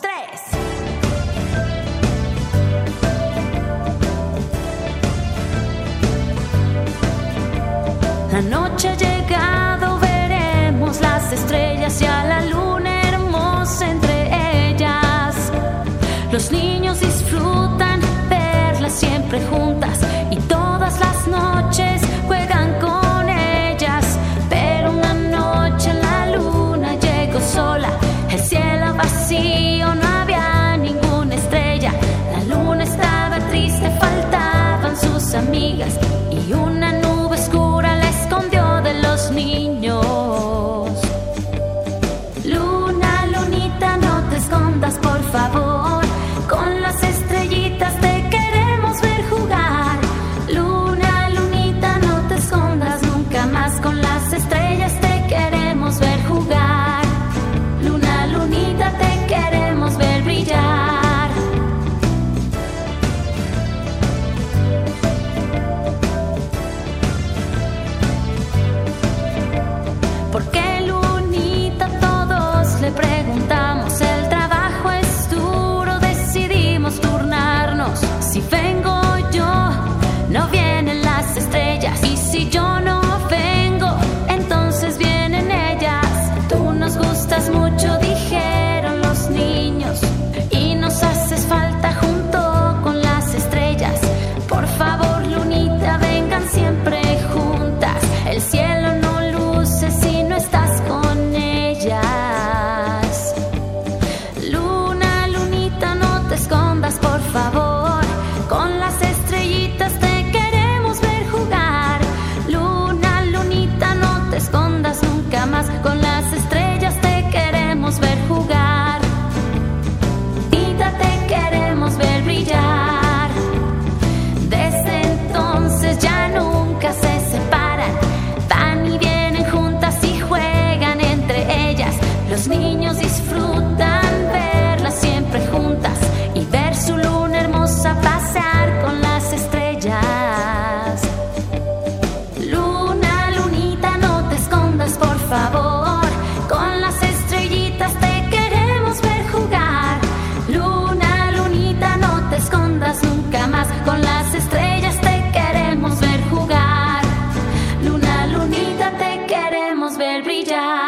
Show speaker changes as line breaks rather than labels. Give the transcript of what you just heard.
tres. La noche ha llegado, veremos las estrellas y a la luna hermosa entre ellas. Los niños disfrutan verlas siempre juntas Luna, lunita, every day.